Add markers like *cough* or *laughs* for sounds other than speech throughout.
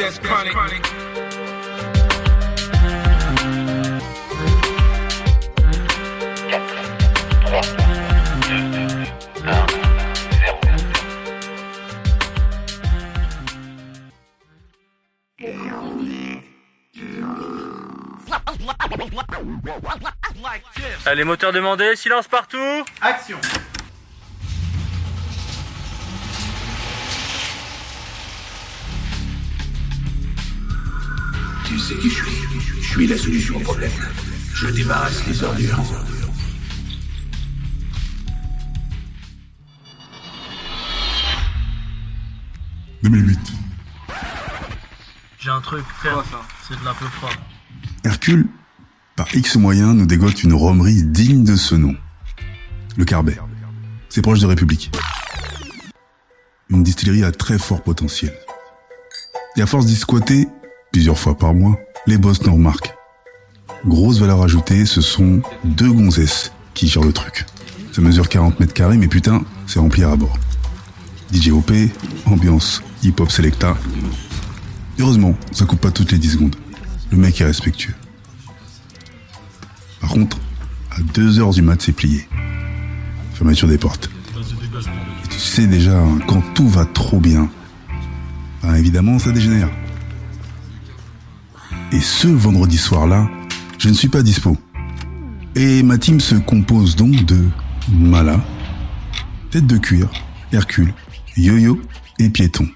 that's chronic. Allez, moteur demandé, silence partout Action sais qui je suis Je suis la solution au problème. Je débarrasse les ordures. « 2008. J'ai un truc, frère. C'est de la peu froid. Hercule, par X moyens, nous dégote une romerie digne de ce nom. Le Carbet. C'est proche de République. Une distillerie à très fort potentiel. Et à force d'y squatter, plusieurs fois par mois, les boss nous remarquent. Grosse valeur ajoutée, ce sont deux gonzesses qui gèrent le truc. Ça mesure 40 mètres carrés, mais putain, c'est rempli à bord. DJ OP, ambiance hip-hop selecta. Heureusement, ça coupe pas toutes les 10 secondes. Le mec est respectueux. Par contre, à 2 heures du mat, c'est plié. Fermeture des portes. Tu sais déjà, hein, quand tout va trop bien, ben évidemment, ça dégénère. Et ce vendredi soir-là, je ne suis pas dispo. Et ma team se compose donc de Mala, Tête de cuir, Hercule, Yo-Yo et Piéton.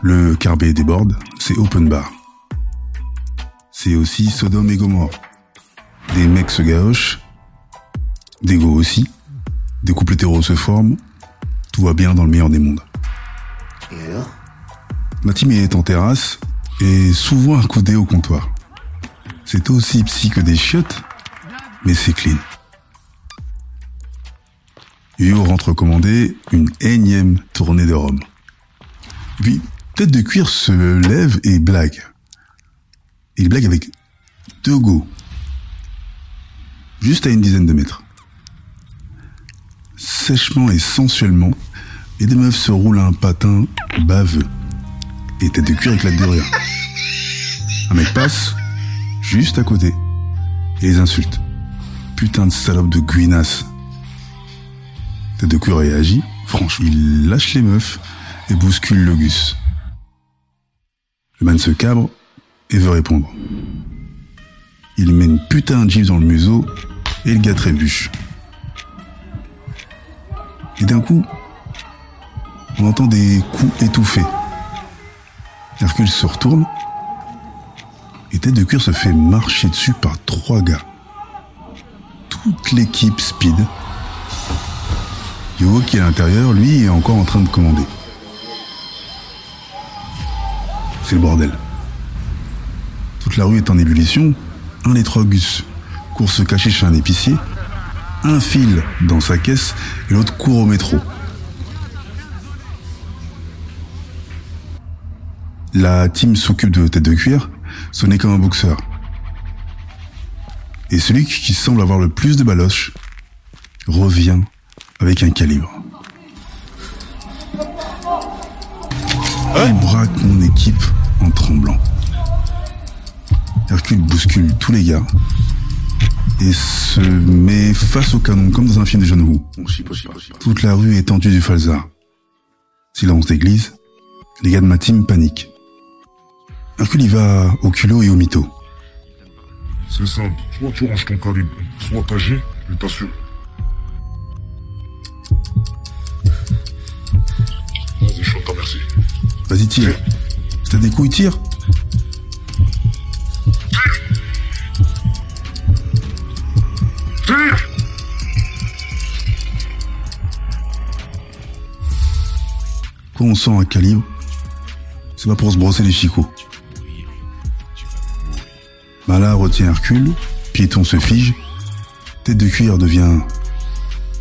Le Carbet déborde, c'est open bar. C'est aussi Sodome et Gomorre. Des mecs se gahochent, des go aussi, des couples hétéros se forment, tout va bien dans le meilleur des mondes. Ma team est en terrasse et souvent accoudée au comptoir. C'est aussi psy que des chiottes, mais c'est clean. Yo rentre commander une énième tournée de Rome. Puis, tête de cuir se lève et blague. Il blague avec deux go. Juste à une dizaine de mètres. Sèchement et sensuellement, les deux meufs se roulent un patin baveux. Et tête de cuir éclate de rire. Un mec passe, juste à côté, et les insulte. Putain de salope de guinasse. Tête de cuir réagit, franchement, il lâche les meufs et bouscule le gus. Le man se cabre et veut répondre. Il met une putain de gifle dans le museau et le gars trébuche. Et d'un coup, on entend des coups étouffés. Hercule se retourne et Tête de Cuir se fait marcher dessus par trois gars. Toute l'équipe speed. Yo qui est à l'intérieur, lui, est encore en train de commander. C'est le bordel. Toute la rue est en ébullition. Un des trois gus court se cacher chez un épicier. Un file dans sa caisse et l'autre court au métro. La team s'occupe de tête de cuir, sonné comme un boxeur. Et celui qui semble avoir le plus de baloches revient avec un calibre. Il braque mon équipe en tremblant. Hercule bouscule tous les gars et se met face au canon comme dans un film de John Woo. Toute la rue est tendue du falzar. Silence d'église, les gars de ma team paniquent. Hercule y va au culot et au mytho. C'est simple. Soit tu ranges ton calibre, soit t'agis et t'assures. Vas-y, je ta merci. Vas-y, tire. Si t'as des couilles, tire. Tire Quand on sent un calibre, c'est pas pour se brosser les chicots. Mala retient Hercule, Piéton se fige, tête de cuir devient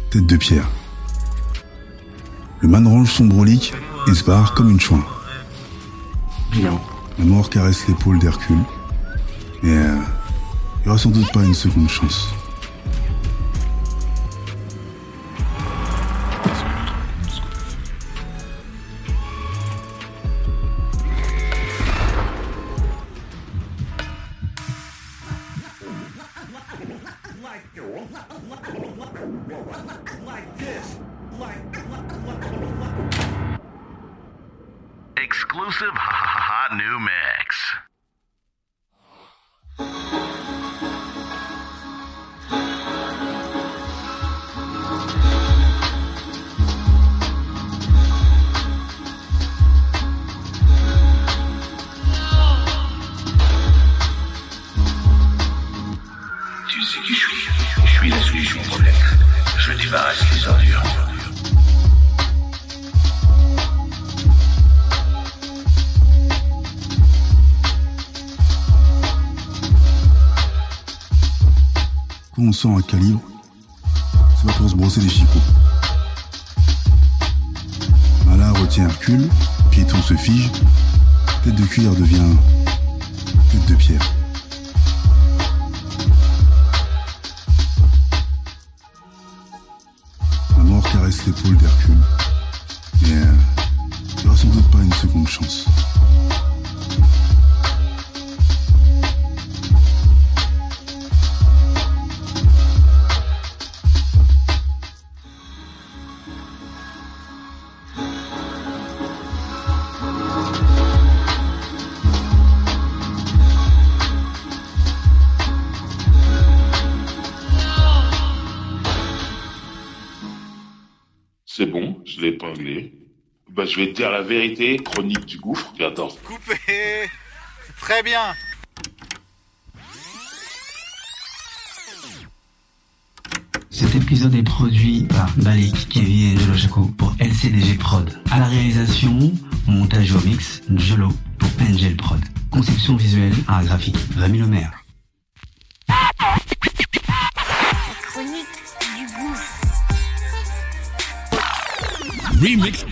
tête de pierre. Le man range son brolique et se barre comme une chouin. Bilan. La mort caresse l'épaule d'Hercule, mais euh, il n'y aura sans doute pas une seconde chance. Exclusive *laughs* hot new mix. Tu sais qui je suis Je suis la solution au problème. Je débarrasse les ordures. Quand on sent un calibre, ça va pour se brosser les chicots. Mala retient Hercule, piéton se fige, tête de cuir devient tête de pierre. La mort caresse l'épaule d'Hercule, mais euh, il n'y aura sans doute pas une seconde chance. C'est bon, je l'ai épinglé. Bah, je vais te dire la vérité, chronique du gouffre. Attends, Coupé Très bien Cet épisode est produit par Balik, Kevin et Jolo Chaco pour LCDG Prod. À la réalisation, montage au mix, Jolo pour Angel Prod. Conception visuelle, art graphique, Rémi Lemaire. Remix